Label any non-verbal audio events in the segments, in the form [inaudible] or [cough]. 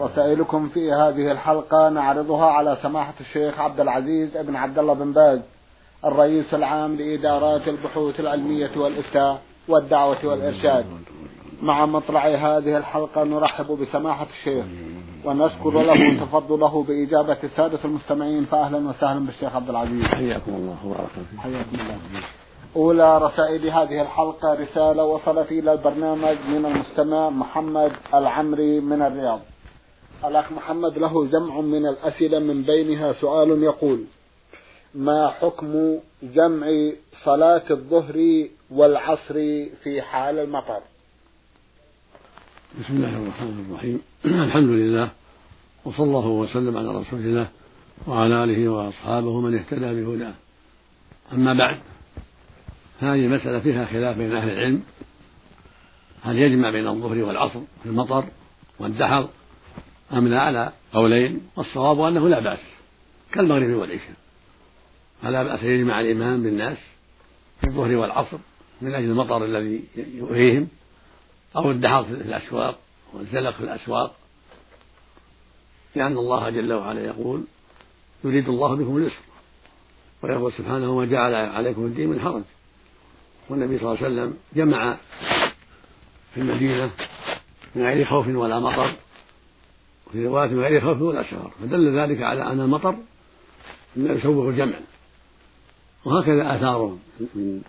رسائلكم في هذه الحلقة نعرضها على سماحة الشيخ عبد العزيز بن عبد الله بن باز الرئيس العام لإدارات البحوث العلمية والإفتاء والدعوة والإرشاد. مع مطلع هذه الحلقة نرحب بسماحة الشيخ ونشكر له تفضله بإجابة السادة المستمعين فأهلا وسهلا بالشيخ عبد العزيز. حياكم الله وبارك فيك. حياكم الله. أولى رسائل هذه الحلقة رسالة وصلت إلى البرنامج من المستمع محمد العمري من الرياض. الأخ محمد له جمع من الأسئلة من بينها سؤال يقول ما حكم جمع صلاة الظهر والعصر في حال المطر؟ بسم الله الرحمن الرحيم. [clears throat] الحمد لله وصلى الله وسلم على رسول الله وعلى آله وأصحابه من اهتدى بهداه. أما بعد هذه مسألة فيها خلاف بين أهل العلم. هل يجمع بين الظهر والعصر في المطر والدحر أم لا؟ على قولين. والصواب أنه لا بأس. كالمغرب والعشاء. فلا بأس يجمع الإمام بالناس في الظهر والعصر من أجل المطر الذي يؤذيهم أو الدحر في الأسواق والزلق في الأسواق. لأن الله جل وعلا يقول يريد الله بكم اليسر. ويقول سبحانه وجعل عليكم الدين من حرج. والنبي صلى الله عليه وسلم جمع في المدينة من غير خوف ولا مطر. وفي رواية من غير خوف ولا سفر فدل ذلك على أن المطر مما يسوغ الجمع. وهكذا آثاره من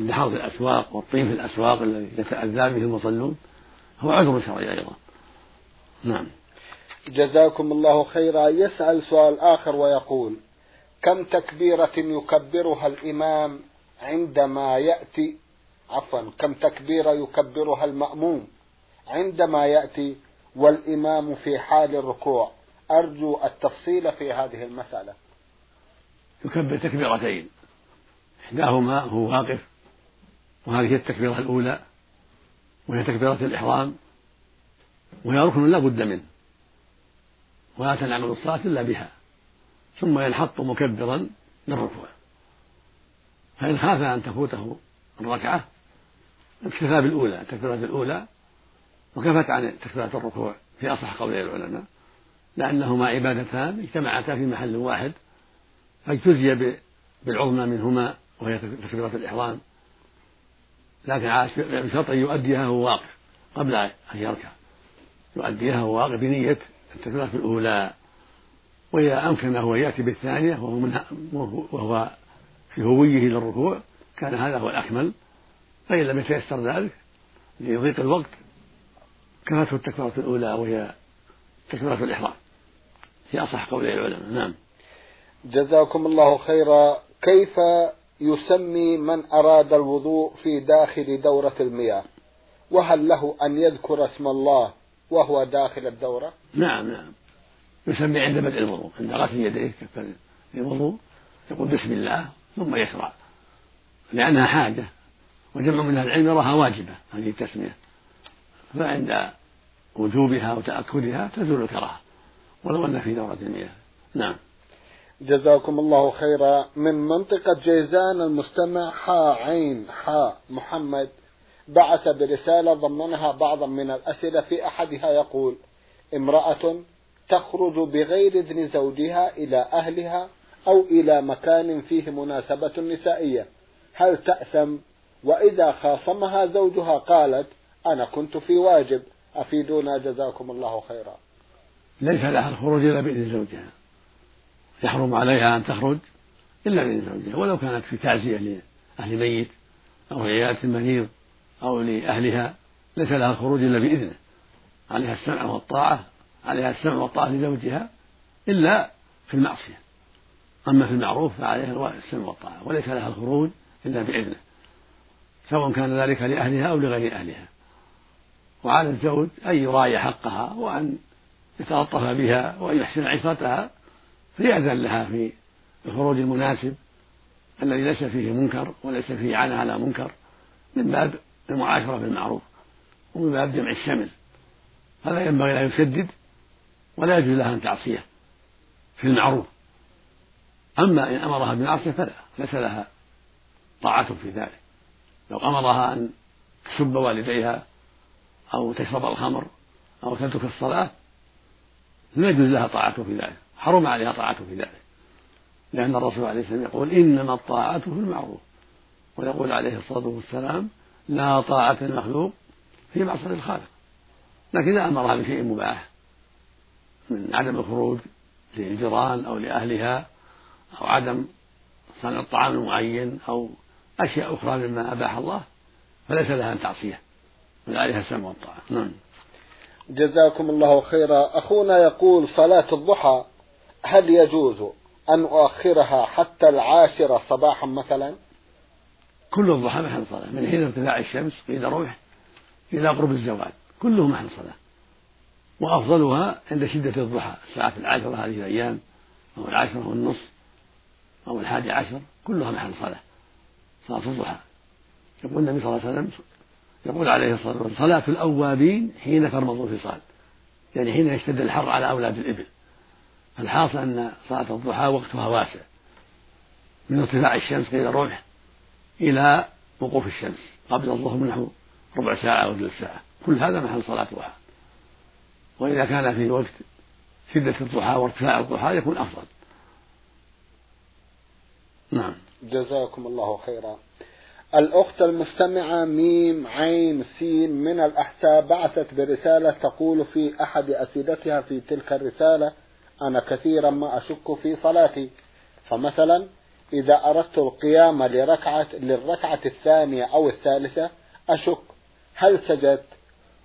النحر في الأسواق والطين في الأسواق الذي يتأذى به المصلون هو عذر شرعي أيضا. نعم. جزاكم الله خيرا. يسأل سؤال آخر ويقول كم تكبيرة يكبرها الإمام عندما يأتي؟ عفوا كم تكبيرة يكبرها المأموم عندما يأتي؟ والإمام في حال الركوع. أرجو التفصيل في هذه المسألة. يكبر تكبيرتين. إحداهما هو واقف وهذه هي التكبيرة الأولى وهي تكبيرة الإحرام وهي ركن لا بد منه. ولا تنعمل الصلاة إلا بها. ثم ينحط مكبرا للركوع. فإن خاف أن تفوته الركعة اكتفى بالأولى التكبيرة الأولى وكفت عن تكبيرة الركوع في أصح قولي العلماء لأنهما عبادتان اجتمعتا في محل واحد فاجتزي بالعظمى منهما وهي تكبيرة الإحرام. لكن بشرط أن يؤديها وهو واقف قبل أن يركع. يؤديها وهو واقف بنية التكبيرة الأولى. وإذا أمكنه أن يأتي بالثانية وهو, من وهو في هوية للركوع. كان هذا هو الأكمل. فإن لم يتيسر ذلك لضيق الوقت كفته التكبيرة الأولى وهي تكبيرة الإحرام. في أصح قولي العلماء. نعم. جزاكم الله خيرا. كيف يسمي من أراد الوضوء في داخل دورة المياه؟ وهل له أن يذكر اسم الله وهو داخل الدورة؟ نعم نعم. يسمي عند بدء الوضوء عند غسل يديه الوضوء يقول بسم الله ثم يشرع. لأنها حاجة وجمع من أهل العلم يراها واجبة هذه التسمية. فعند وجوبها وتأكدها تزول الكراهة. ولو أن في دورة المياه نعم. جزاكم الله خيرا. من منطقة جيزان المستمع حا عين حا محمد. بعث برسالة ضمنها بعضا من الأسئلة في أحدها يقول امرأة تخرج بغير إذن زوجها إلى أهلها أو إلى مكان فيه مناسبة نسائية. هل تأثم؟ وإذا خاصمها زوجها قالت أنا كنت في واجب. أفيدونا جزاكم الله خيرا. ليس لها الخروج إلا بإذن زوجها. يحرم عليها أن تخرج إلا بإذن زوجها. ولو كانت في تعزية لأهل ميت أو عيادة المريض أو لأهلها ليس لها الخروج إلا بإذنه. عليها السمع والطاعة عليها السمع والطاعة لزوجها إلا في المعصية. أما في المعروف فعليها السمع والطاعة وليس لها الخروج إلا بإذنه. سواء كان ذلك لأهلها أو لغير أهلها. وعلى الزوج أن يراعي حقها وأن يتلطف بها وأن يحسن عشرتها فيأذن لها في الخروج المناسب الذي ليس فيه منكر وليس فيه عنة على منكر من باب المعاشرة بالمعروف ومن باب جمع الشمل. فلا ينبغي لا يشدد ولا يجوز لها أن تعصيه في المعروف. أما إن أمرها بالمعصية فلا ليس لها طاعة في ذلك. لو أمرها أن تسب والديها أو تشرب الخمر أو تترك الصلاة لا يجوز لها طاعته في ذلك حرم عليها طاعته في ذلك. لأن الرسول عليه السلام يقول إنما الطاعة في المعروف. ويقول عليه الصلاة والسلام لا طاعة المخلوق في معصية الخالق. لكن إذا أمرها بشيء مباح. من عدم الخروج للجيران أو لأهلها أو عدم صنع الطعام المعين أو أشياء أخرى مما أباح الله فليس لها أن تعصيه. عليها السمع والطاعة. نعم. جزاكم الله خيرا. أخونا يقول صلاة الضحى هل يجوز أن أؤخرها حتى العاشرة صباحا مثلا؟ كل الضحى محل صلاة. من حين ارتفاع الشمس إلى روح إلى قرب الزوال. كله محل صلاة. وأفضلها عند شدة الضحى. الساعة العاشرة هذه الأيام أو العاشرة والنصف أو الحادي عشر كلها محل صلاة. صلاة الضحى. يقول النبي صلى الله عليه وسلم يقول عليه الصلاة والسلام صلاة الأوابين حين ترمض الفصال. يعني حين يشتد الحر على أولاد الإبل. فالحاصل أن صلاة الضحى وقتها واسع. من ارتفاع الشمس إلى الرمح إلى وقوف الشمس. قبل الظهر نحو ربع ساعة أو ثلث ساعة. كل هذا محل صلاة ضحى وإذا كان في وقت شدة الضحى وارتفاع الضحى يكون أفضل. نعم. جزاكم الله خيرا. الأخت المستمعة ميم عين سين من الأحساء بعثت برسالة تقول في أحد أسئلتها في تلك الرسالة أنا كثيرا ما أشك في صلاتي. فمثلا إذا أردت القيام لركعة للركعة الثانية أو الثالثة أشك. هل سجدت؟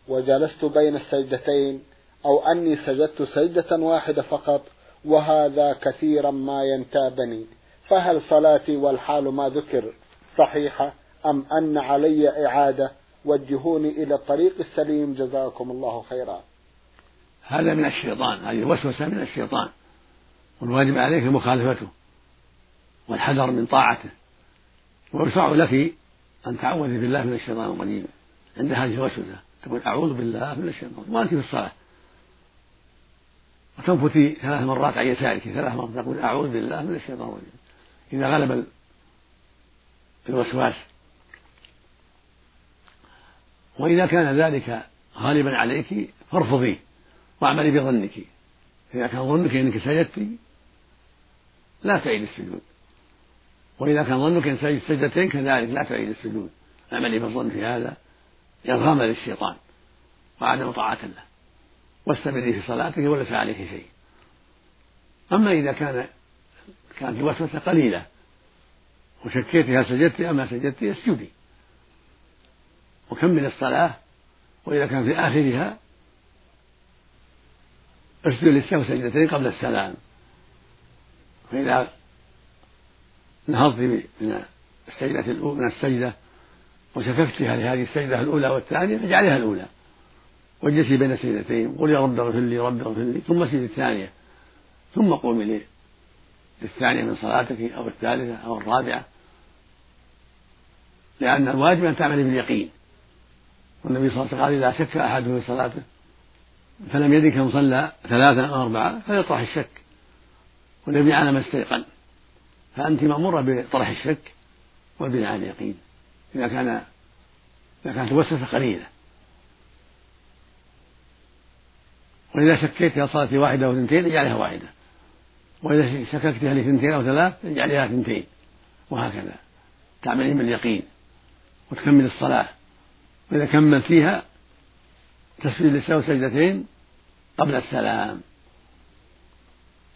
وجلست بين السجدتين أو أني سجدت سجدة واحدة فقط وهذا كثيرا ما ينتابني. فهل صلاتي والحال ما ذكر؟ صحيحة أم أن علي إعادة؟ وجهوني إلى الطريق السليم. جزاكم الله خيرا. هذا من الشيطان. هذه وسوسة من الشيطان. والواجب عليك مخالفته. والحذر من طاعته. ويشرع لك أن تعوذي بالله من الشيطان الرجيم. عند هذه الوسوسة. تقول أعوذ بالله من الشيطان. وأنت في الصلاة؟ وتنفتي ثلاث مرات عن يسارك. ثلاث مرات تقول أعوذ بالله من الشيطان الرجيم. إذا غلب الوسواس. وإذا كان ذلك غالبا عليك فارفضيه واعملي بظنك. إذا كان ظنك أنك سجدت لا تعيد السجود. وإذا كان ظنك أن سجدت سجدتين كذلك لا تعيد السجود. اعملي بالظن في هذا يرغم للشيطان وعدم طاعة له. واستمري في صلاتك وليس عليك شيء. أما إذا كان كانت الوسوسة قليلة وشكيت هل سجدت أم ما سجدت اسجدي. وكمل الصلاة وإذا كان في آخرها أسجد للسهو سجدتين قبل السلام. فإذا نهضت من السجدة الأولى من السجدة وشككت في هذه السجدة الأولى والثانية فاجعلها الأولى. واجلسي بين السجدتين قل يا رب اغفر لي رب اغفر لي ثم اسجدي الثانية. ثم قومي للثانية من صلاتك أو الثالثة أو الرابعة. لأن الواجب أن تعملي باليقين. والنبي صلى الله عليه وسلم قال إذا شك أحدهم في صلاته فلم يدرك كم صلى ثلاثا أو أربعة فليطرح الشك. والنبي على ما استيقن. فأنت مأمورة بطرح الشك والبناء على اليقين. إذا كان إذا كانت الوسوسة قليلة. وإذا شكيت في صلاة واحدة أو اثنتين اجعلها واحدة. وإذا شككت في اثنتين أو ثلاث اجعلها اثنتين. وهكذا. تعملين باليقين. وتكمل الصلاة. وإذا كملت فيها تسجد للسهو سجدتين قبل السلام.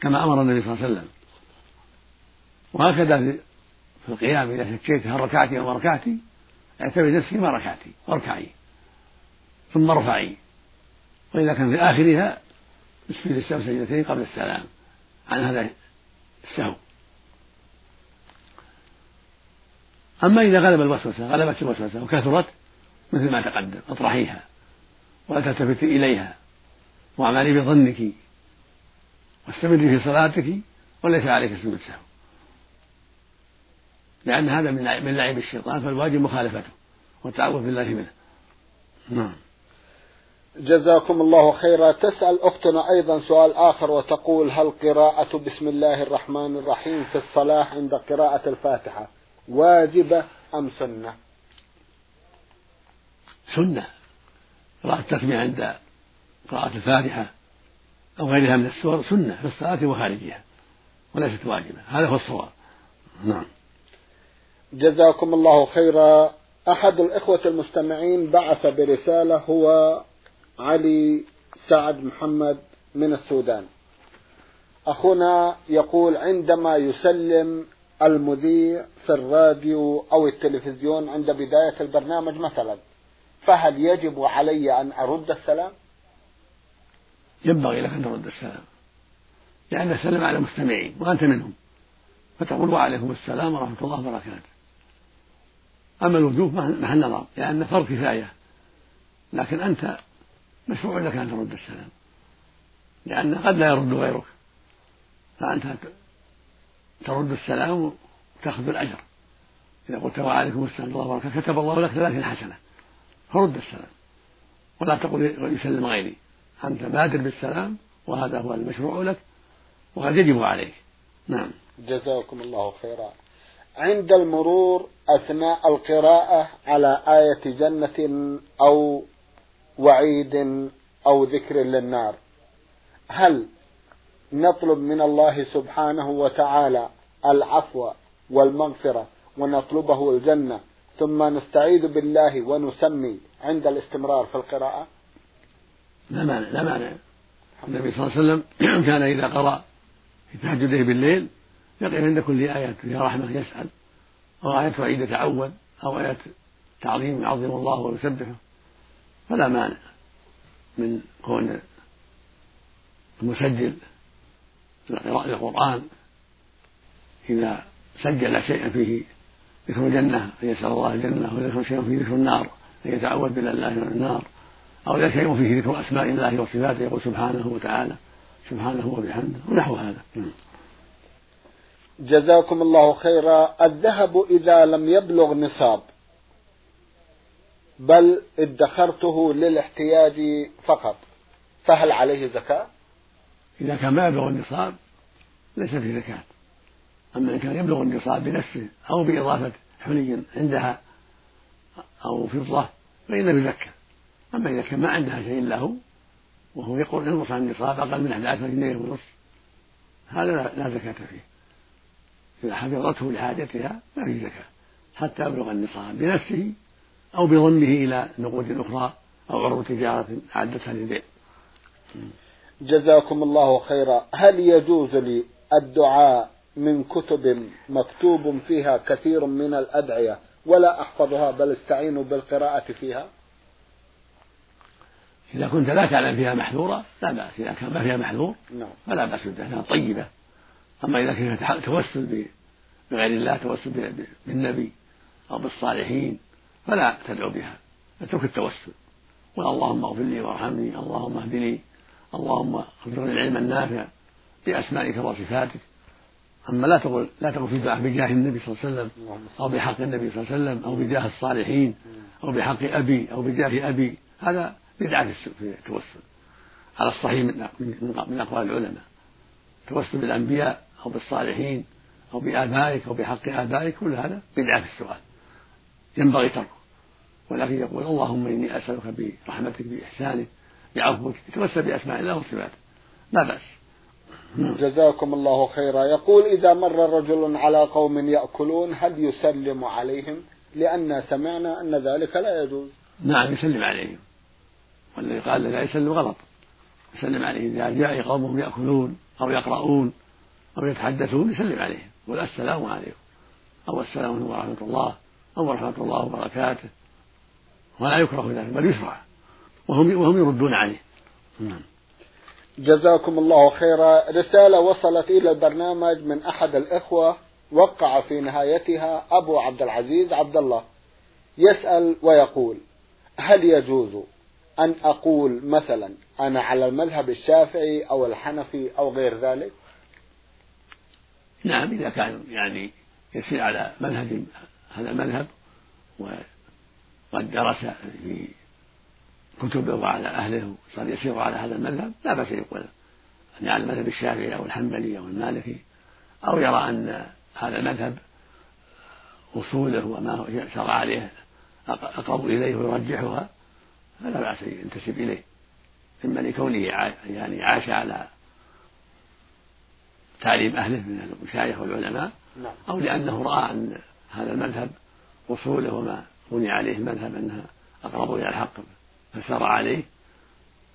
كما أمر النبي صلى الله عليه وسلم. وهكذا في القيام إذا شكيت هل ركعتي أو ما ركعتي اعتبري نفسك ما ركعتي واركعي. ثم ارفعي. وإذا كان في آخرها اسجد للسهو سجدتين قبل السلام. عن هذا السهو. أما إذا غلب الوسوسة غلبت الوسوسة وكثرت مثل ما تقدم أطرحيها ولا تلتفتي إليها وأعملي بظنك واستمري في صلاتك وليس عليك سجود السهو. لأن هذا من من لعب الشيطان فالواجب مخالفته والتعوذ بالله منه. نعم. جزاكم الله خيرا. تسأل أختنا أيضا سؤال آخر وتقول هل قراءة بسم الله الرحمن الرحيم في الصلاة عند قراءة الفاتحة؟ واجبة أم سنة؟ سنة. قراءة التسمية عند قراءة الفاتحة أو غيرها من السور سنة في الصلاة وخارجها وليست واجبة. هذا هو الصواب. نعم. جزاكم الله خيرا. أحد الإخوة المستمعين بعث برسالة هو علي سعد محمد من السودان. أخونا يقول عندما يسلم المذيع في الراديو أو التلفزيون عند بداية البرنامج مثلا. فهل يجب علي أن أرد السلام؟ ينبغي لك أن ترد السلام لأن السلام على المستمعين وأنت منهم. فتقول وعليكم السلام ورحمة الله وبركاته. أما الوجوب محل نظر لأن فرض كفاية. لكن أنت مشروع لك أن ترد السلام لأن قد لا يرد غيرك. فأنت ترد السلام وتأخذ الأجر. إذا قلت وعليكم السلام الله وبركاته كتب الله لك ثلاثين حسنة. فرد السلام. ولا تقل يسلم غيري. أنت بادر بالسلام وهذا هو المشروع لك وقد يجب عليك. نعم. جزاكم الله خيرا. عند المرور أثناء القراءة على آية جنة أو وعيد أو ذكر للنار هل نطلب من الله سبحانه وتعالى العفو والمغفرة ونطلبه الجنة. ثم نستعيذ بالله ونسمي عند الاستمرار في القراءة. لا مانع لا مانع. النبي صلى الله عليه وسلم [clears throat] كان إذا قرأ في تهجده بالليل يقف عند كل آية فيها رحمة يسأل. أو آية وعيد يتعوذ أو آية تعظيم يعظم الله ويسبحه فلا مانع من كون المسجل للقرآن إذا سجل شيئا فيه ذكر الجنة أن يسأل الله الجنة وذكر شيئا فيه ذكر النار أن يتعوذ بالله من النار أو إذا شيء فيه ذكر أسماء الله وصفاته يقول سبحانه وتعالى سبحانه وبحمده ونحو هذا. جزاكم الله خيرا. الذهب إذا لم يبلغ نصاب بل ادخرته للاحتياج فقط فهل عليه زكاة؟ إذا كان ما يبلغ النصاب ليس فيه زكاة. أما إن كان يبلغ النصاب بنفسه أو بإضافة حلي عندها أو فضة فإنه يزكى. أما إذا كان ما عندها شيء له وهو يقول ينقص عن النصاب أقل من 11 جنيه ونصف هذا لا زكاة فيه. إذا حفظته لحاجتها ما في زكاة. حتى يبلغ النصاب بنفسه أو بضمه إلى نقود أخرى أو عروض تجارة أعدتها للبيع. جزاكم الله خيرا. هل يجوز لي الدعاء من كتب مكتوب فيها كثير من الأدعية ولا أحفظها بل استعين بالقراءة فيها؟ إذا كنت لا تعلم فيها محذورا لا بأس. إذا كان ما فيها محذور نعم. فلا بأس بها طيبة. أما إذا كان توسل بغير الله توسل بالنبي أو بالصالحين فلا تدعو بها. اترك التوسل. قل اللهم اغفر لي وارحمني اللهم اهدني. اللهم ارزقني العلم النافع بأسمائك وصفاتك. أما لا تقول لا تقول في بجاه النبي صلى الله عليه وسلم أو بحق النبي صلى الله عليه وسلم أو بجاه الصالحين أو بحق أبي أو بجاه أبي. هذا بدعة في التوسل. على الصحيح من من أقوال العلماء. التوسل بالأنبياء أو بالصالحين أو بآبائك أو بحق آبائك كل هذا بدعة في السؤال. ينبغي تركه. ولكن يقول اللهم إني أسألك برحمتك بإحسانك بعفوك يتوسل بأسماء الله وصفاته. لا بأس. جزاكم الله خيرا. يقول إذا مر رجل على قوم يأكلون هل يسلم عليهم؟ لأن سمعنا أن ذلك لا يجوز. نعم يسلم عليهم. والذي قال لا يسلم غلط. يسلم عليهم. إذا جاء قومهم يأكلون أو يقرؤون أو يتحدثون يسلم عليهم. يقول السلام عليكم. أو السلام ورحمة الله. أو ورحمة الله وبركاته. ولا يكره ذلك بل يشرع. وهم وهم يردون عليه. نعم. جزاكم الله خيرا. رسالة وصلت إلى البرنامج من أحد الإخوة. وقع في نهايتها أبو عبد العزيز عبد الله. يسأل ويقول هل يجوز أن أقول مثلا أنا على المذهب الشافعي أو الحنفي أو غير ذلك؟ نعم إذا كان يعني يسير على منهج هذا المذهب وقد درس في كتبه وعلى أهله وصار يسير على هذا المذهب لا بأس يقول يعني على المذهب الشافعي أو الحنبلي أو المالكي أو يرى أن هذا المذهب أصوله وما شرع عليه أقرب إليه ويرجحها فلا بأس ينتسب إليه إما لكونه يعني عاش على تعليم أهله من المشايخ والعلماء نعم. أو لأنه رأى أن هذا المذهب أصوله وما بني عليه المذهب أنها أقرب إلى الحق فسار عليه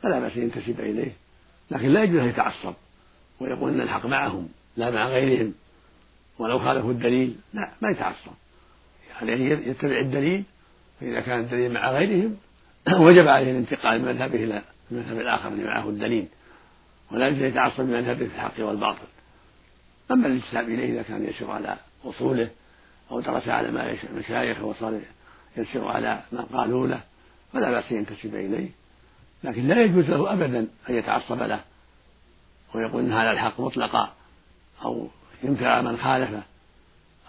فلا بأس ينتسب إليه لكن لا يجوز أن يتعصب ويقول أن الحق معهم لا مع غيرهم ولو خالفوا الدليل لا ما يتعصب. يعني يتبع الدليل فإذا كان الدليل مع غيرهم [clears throat] وجب عليه الانتقال من مذهبه إلى المذهب الآخر اللي معه الدليل ولا يجوز يتعصب بمذهبه في الحق والباطل. أما الانتساب إليه إذا كان يسير على أصوله أو درس على ما مشايخه وصار يسير على ما قالوا له فلا بأس ينتسب إليه لكن لا يجوز له أبدا أن يتعصب له ويقول إن هذا الحق مطلقا أو ينكر من خالفه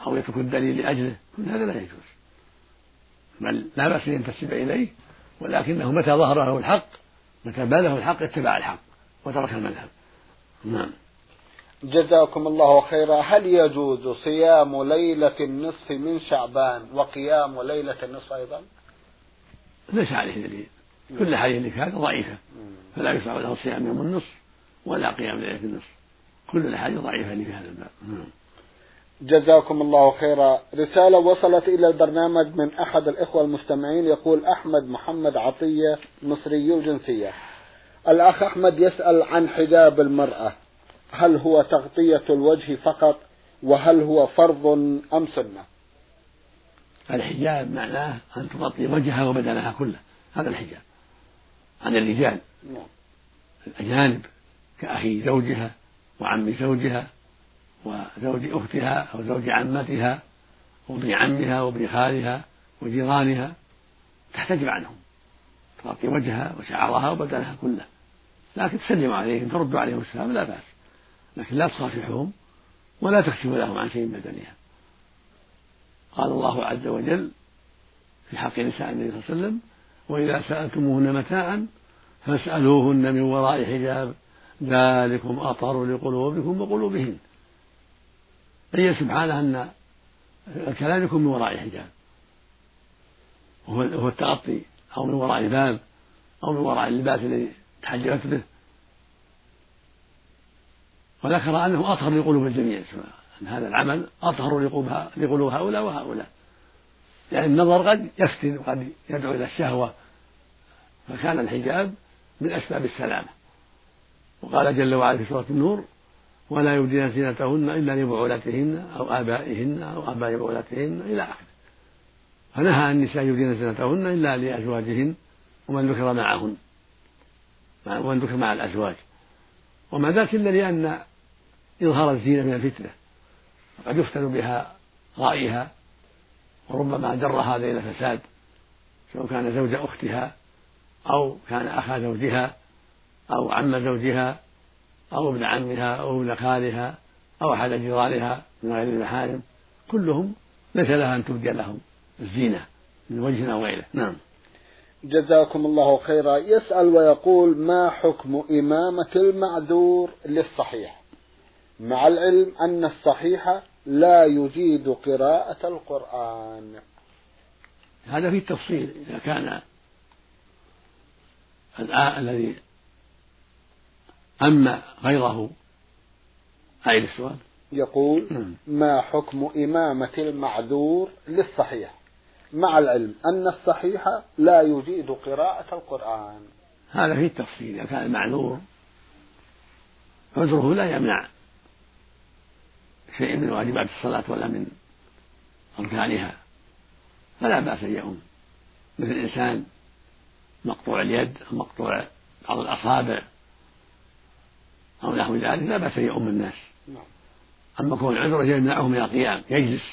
أو يترك الدليل لأجله كل هذا لا يجوز. بل لا بأس أن ينتسب إليه ولكنه متى ظهر له الحق متى بان الحق اتبع الحق وترك المذهب. نعم. جزاكم الله خيرا. هل يجوز صيام ليلة النصف من شعبان وقيام ليلة النصف أيضا؟ ليس عليه دليل. كل حديث كان ضعيفة. فلا يشرع له صيام يوم النصف ولا قيام ليلة النصف. كل الأحاديث ضعيفة في هذا الباب. جزاكم الله خيرا. رسالة وصلت إلى البرنامج من أحد الإخوة المستمعين. يقول أحمد محمد عطية مصري الجنسية الأخ أحمد يسأل عن حجاب المرأة. هل هو تغطية الوجه فقط؟ وهل هو فرض أم سنة؟ الحجاب معناه أن تغطي وجهها وبدنها كله. هذا الحجاب. عن الرجال. الأجانب كأخي زوجها وعم زوجها وزوج أختها أو زوج عمتها وابن عمها وابن خالها وجيرانها. تحتجب عنهم. تغطي وجهها وشعرها وبدنها كله. لكن تسلم عليهم ترد عليهم السلام لا بأس. لكن لا تصافحهم ولا تكشف لهم عن شيء بدنها. قال الله عز وجل في حق نساء النبي صلى الله عليه وسلم وإذا سألتموهن متاعا فاسألوهن من وراء حجاب ذلكم أطهر لقلوبكم وقلوبهن. بين سبحانه أن الكلام يكون من وراء حجاب. وهو التغطي أو من وراء الباب أو من وراء اللباس الذي تحجبت به. وذكر أنه أطهر لقلوب الجميع أن هذا العمل أطهر لقلوب هؤلاء وهؤلاء. يعني النظر قد يفتن وقد يدعو إلى الشهوة. فكان الحجاب من أسباب السلامة. وقال جل وعلا في سورة النور ولا يبدين زينتهن إلا لبعولتهن أو آبائهن أو آباء بعولتهن إلى آخره. فنهى النساء يبدين زينتهن إلا لأزواجهن ومن ذكر معهن. ومن ذكر مع الأزواج. وما ذاك إلا لأن إظهار الزينة من الفتنة. قد يفتن بها رأيها وربما جر هذا إلى فساد سواء كان زوج أختها أو كان أخا زوجها أو عم زوجها أو ابن عمها أو ابن خالها أو أحد جيرانها من غير المحارم. كلهم ليس لها أن تبدي لهم الزينة من وجه أو غيره نعم. جزاكم الله خيرا. يسأل ويقول ما حكم إمامة المعذور للصحيح؟ مع العلم أن الصحيح لا يجيد قراءة القرآن. هذا فيه تفصيل. إذا كان الذي أما غيره. أعيد السؤال؟ يقول نعم. ما حكم إمامة المعذور للصحيح؟ مع العلم أن الصحيح لا يجيد قراءة القرآن. هذا فيه تفصيل. إذا كان المعذور عذره لا يمنع شيء من واجبات الصلاة ولا من أركانها. فلا بأس أن يؤم مثل إنسان مقطوع اليد أو مقطوع بعض الأصابع أو نحو ذلك لا بأس أن يؤم الناس نعم. أما كون عذره يمنعه من القيام يجلس.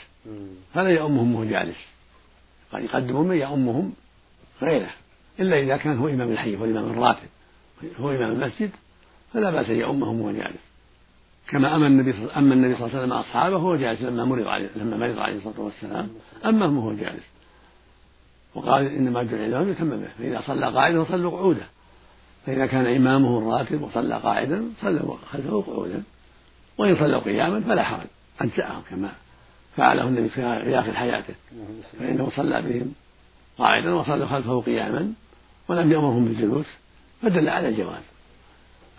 فلا يؤمهم وهو جالس. قد يقدمون من يؤمهم غيره. إلا إذا كان هو إمام الحي والإمام الراتب هو إمام المسجد فلا بأس أن يؤمهم وهو جالس. كما أما النبي أما النبي صلى الله عليه وسلم أصحابه وهو جالس لما مرض عليه لما مرض عليه الصلاة والسلام. أما هو جالس. وقال إنما جعل الإمام يتم به فإذا صلى قاعدا فصلوا قعودا. فإذا كان إمامه الراتب وصلى قاعدا صلوا خلفه قعودا. وإن صلوا قياما فلا حرج أجزأهم كما فعله النبي في آخر حياته. فإنه صلى بهم قاعدا وصلوا خلفه قياما ولم يأمرهم بالجلوس فدل على الجواز.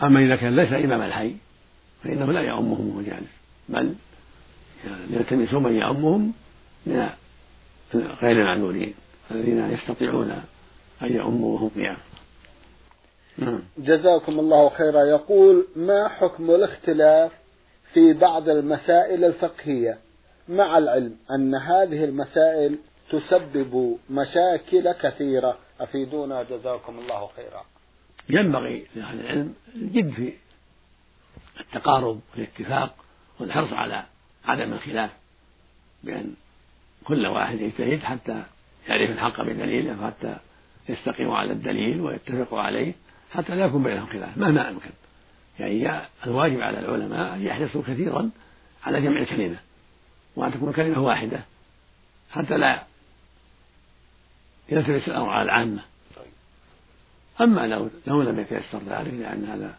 أما إذا كان ليس إمام الحي فإنه لا يؤمهم وهو جالس بل يلتمسون من يؤمهم من غير المعذورين الذين يستطيعون أن يؤموا وهم قيام نعم. جزاكم الله خيرا. يقول ما حكم الاختلاف في بعض المسائل الفقهية؟ مع العلم أن هذه المسائل تسبب مشاكل كثيرة. أفيدونا؟ جزاكم الله خيرا. ينبغي لأهل العلم الجد في التقارب والاتفاق والحرص على عدم الخلاف بأن كل واحد يجتهد حتى يعرف الحق بدليله حتى يستقيموا على الدليل ويتفقوا عليه حتى لا يكون بينهم خلاف مهما أمكن. يعني الواجب على العلماء أن يحرصوا كثيرا على جمع الكلمة وأن تكون كلمة واحدة حتى لا يلتبس الأمر على العامة. أما لو لو لم يتيسر ذلك لأن هذا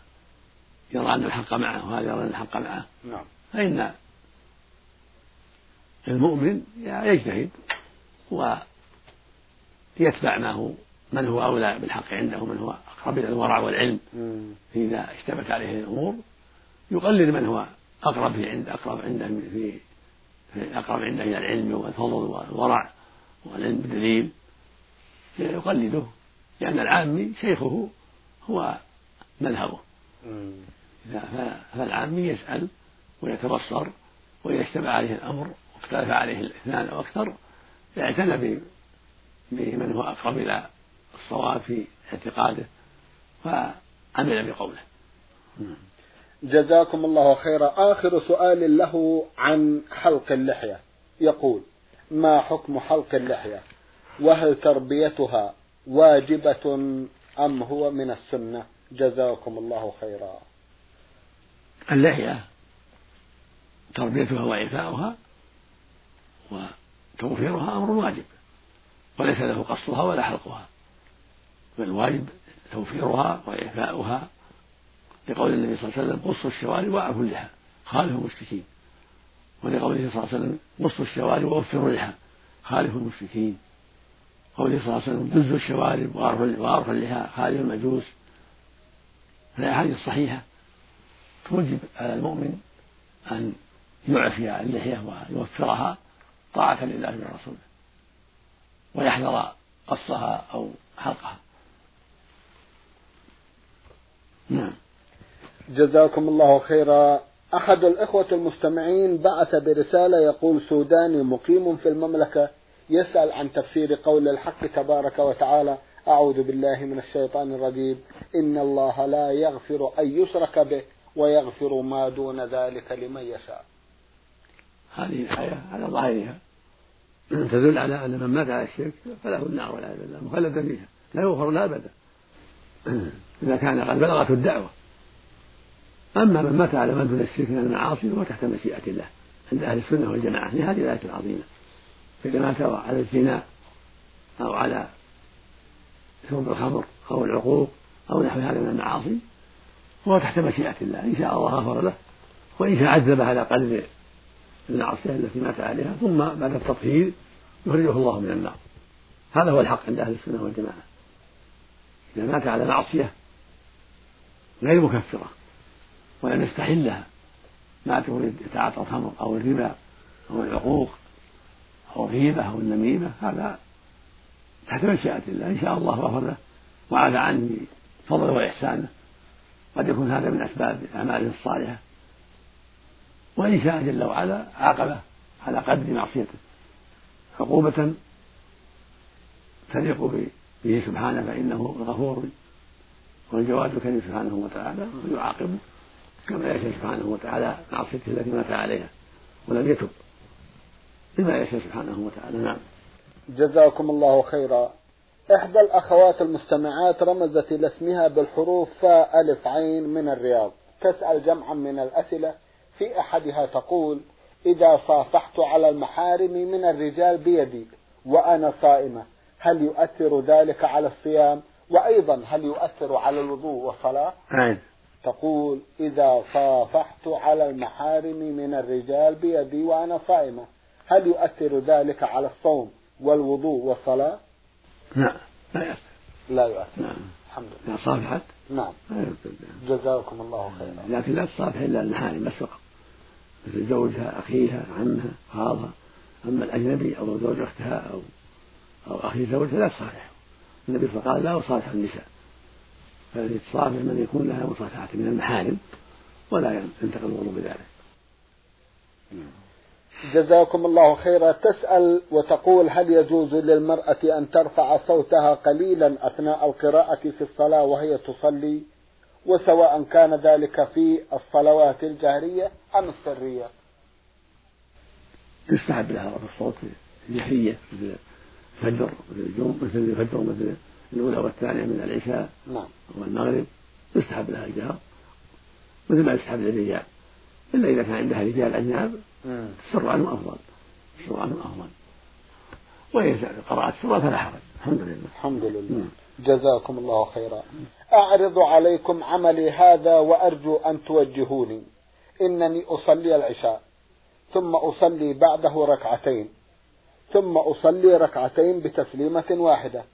يرى أن الحق معه وهذا يرى أن الحق معه. نعم. فإن المؤمن يجتهد ويتبع ما هو من هو أولى بالحق عنده من هو أقرب إلى الورع والعلم إذا اشتبت عليه الأمور يقلد من هو أقرب في عند أقرب عنده في, في أقرب عنده إلى العلم والفضل والورع والعلم بالدليل. يقلده لأن العامي شيخه هو مذهبه. فالعامي يسأل ويتبصر وإذا اشتبه عليه الأمر واختلف عليه الاثنان أو أكثر اعتنى بمن هو أقرب إلى الصواب في اعتقاده فعمل بقوله. جزاكم الله خيرا. آخر سؤال له عن حلق اللحية. يقول ما حكم حلق اللحية؟ وهل تربيتها واجبة أم هو من السنة؟ جزاكم الله خيرا. اللحية تربيتها وإعفاؤها وتوفيرها أمر واجب وليس له قصها ولا حلقها بل واجب توفيرها وإعفاؤها لقول النبي صلى الله عليه وسلم قصوا الشوارب وأعفوا اللحى. خالفوا المشركين. ولقوله صلى الله عليه وسلم قصوا الشوارب ووفروا اللحى. خالفوا المشركين. قوله صلى الله عليه وسلم جزوا الشوارب وأرفوا اللحى. خالفوا المجوس. الأحاديث الصحيحة توجب على المؤمن أن يعفي اللحية ويوفرها طاعة لله ورسوله ويحذر قصها أو حلقها. نعم. جزاكم الله خيرا. أحد الإخوة المستمعين بعث برسالة يقول سوداني مقيم في المملكة. يسأل عن تفسير قول الحق تبارك وتعالى أعوذ بالله من الشيطان الرجيم. إن الله لا يغفر أن يشرك به. ويغفر ما دون ذلك لمن يشاء. هذه الآية على ظاهرها. تدل على أن من مات على الشرك فله النار والعياذ بالله مخلدا فيها. لا يغفر لا أبدا. [clears throat] إذا كان قد بلغته الدعوة. أما من مات على ما دون الشرك من المعاصي فهو تحت مشيئة الله عند أهل السنة والجماعة في هذه الآية العظيمة. فإذا مات على الزنا أو على شرب الخمر أو العقوق أو نحو هذا من المعاصي فهو تحت مشيئة الله. إن شاء الله غفر له وإن شاء عذبه على قدر المعصية التي مات عليها ثم بعد التطهير يخرجه الله من النار. هذا هو الحق عند أهل السنة والجماعة. إذا مات على معصية غير مكفرة ولم يستحلها مات يتعاطى الخمر أو الربا أو العقوق أو الغيبة أو النميمة هذا تحت مشيئة الله. إن شاء الله غفر له وعفى عنه بفضله وإحسانه. قد يكون هذا من أسباب أعماله الصالحة. وإن شاء جل وعلا عاقبة على قدر معصيته. عقوبة تليق به سبحانه فإنه الغفور والجواد الكريم سبحانه وتعالى ويعاقبه كما يشاء سبحانه وتعالى معصيته التي مات عليها ولم يتب بما يشاء سبحانه وتعالى. نعم. جزاكم الله خيرا. إحدى الأخوات المستمعات رمزت إلى اسمها بالحروف فاء ألف عين من الرياض. تسأل جمعا من الأسئلة. في أحدها تقول إذا صافحت على المحارم من الرجال بيدي وأنا صائمة هل يؤثر ذلك على الصيام؟ وأيضا هل يؤثر على الوضوء والصلاة؟ أين تقول إذا صافحت على المحارم من الرجال بيدي وأنا صائمة هل يؤثر ذلك على الصوم والوضوء والصلاة؟ لا لا يؤثر. لا يؤثر. نعم. الحمد لله. إذا صافحت؟ نعم. لا يؤثر. جزاكم الله خيرا. لكن لا تصافح إلا المحارم بس فقط. مثل زوجها أخيها عمها خالها. أما الأجنبي أو زوج أختها أو أو أخي زوجها لا تصافحه. النبي صلى الله عليه وسلم قال لا أصافح النساء. فالتي تصافح من يكون لها مصافحة من المحارم ولا ينتقل الوضوء بذلك. جزاكم الله خيرا. تسأل وتقول هل يجوز للمرأة أن ترفع صوتها قليلا أثناء القراءة في الصلاة وهي تصلي؟ وسواء كان ذلك في الصلوات الجهرية أم السرية؟ يستحب لها رفع الصوت الجهرية مثل الفجر مثل الجم مثل الفجر مثل الأولى والثانية من العشاء نعم. والمغرب. يستحب لها الجهر مثل ما يستحب للرجال. إلا إذا كان عندها رجال أجناب السر عنهم أفضل السر عنهم أفضل وإذا قرأت سورة فلا حرج. الحمد لله. الحمد لله. جزاكم الله خيرا. أعرض عليكم عملي هذا وأرجو أن توجهوني. إنني أصلي العشاء. ثم أصلي بعده ركعتين. ثم أصلي ركعتين بتسليمة واحدة.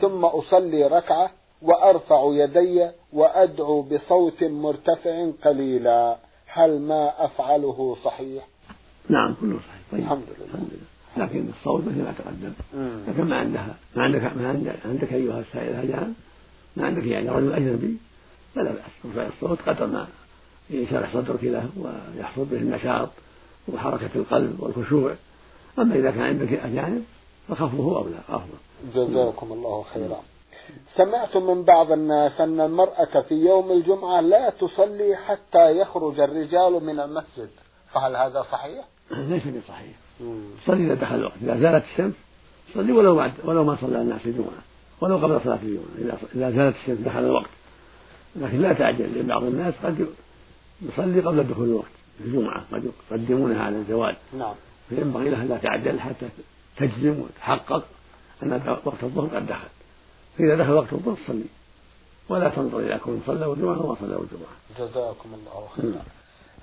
ثم أصلي ركعة وأرفع يدي وأدعو بصوت مرتفع قليلا. هل ما أفعله صحيح؟ نعم كله صحيح. طيب. الحمد لله. الحمد لله. لكن الصوت مثل ما تقدم. لكن ما عندها. ما عندك ما عندك, أيها السائل هجان ما عندك يعني رجل أجنبي. فلا بأس. رفع الصوت قدر ما يشرح صدرك له ويحصل به النشاط وحركة القلب والخشوع. أما إذا كان عندك أجانب فخفضه اولى أفضل. جزاكم الله خيرا. سمعت من بعض الناس أن المرأة في يوم الجمعة لا تصلي حتى يخرج الرجال من المسجد. فهل هذا صحيح؟ ليس بصحيح. صلي إذا دخل الوقت. إذا زالت الشمس صلي ولو بعد ولو ما صلى الناس الجمعة. ولو قبل صلاة الجمعة. إذا إذا زالت الشمس دخل الوقت. لكن لا تعجل لأن بعض الناس قد يصلي قبل دخول الوقت. في الجمعة قد يقدمونها على الزواج. نعم. فينبغي لها لا تعجل حتى تجزم وتحقق أن وقت الظهر قد دخل. فإذا دخل وقت الظهر صلي. ولا تنظر إلى كون صلوا الجمعة وما صلوا الجمعة. جزاكم الله خيرا.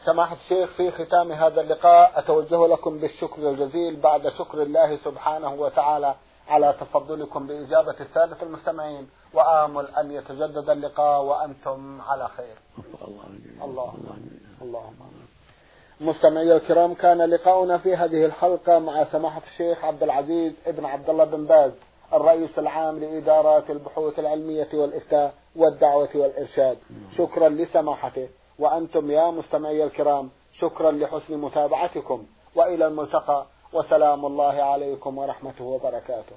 سماحة الشيخ في ختام هذا اللقاء أتوجه لكم بالشكر الجزيل بعد شكر الله سبحانه وتعالى على تفضلكم بإجابة السادة المستمعين وآمل أن يتجدد اللقاء وأنتم على خير. اللهم اللهم مستمعي الكرام كان لقاؤنا في هذه الحلقة مع سماحة الشيخ عبد العزيز ابن عبد الله بن باز الرئيس العام لإدارات البحوث العلمية والإفتاء والدعوة والإرشاد. شكرا لسماحته. وأنتم يا مستمعي الكرام شكرا لحسن متابعتكم وإلى الملتقى وسلام الله عليكم ورحمته وبركاته.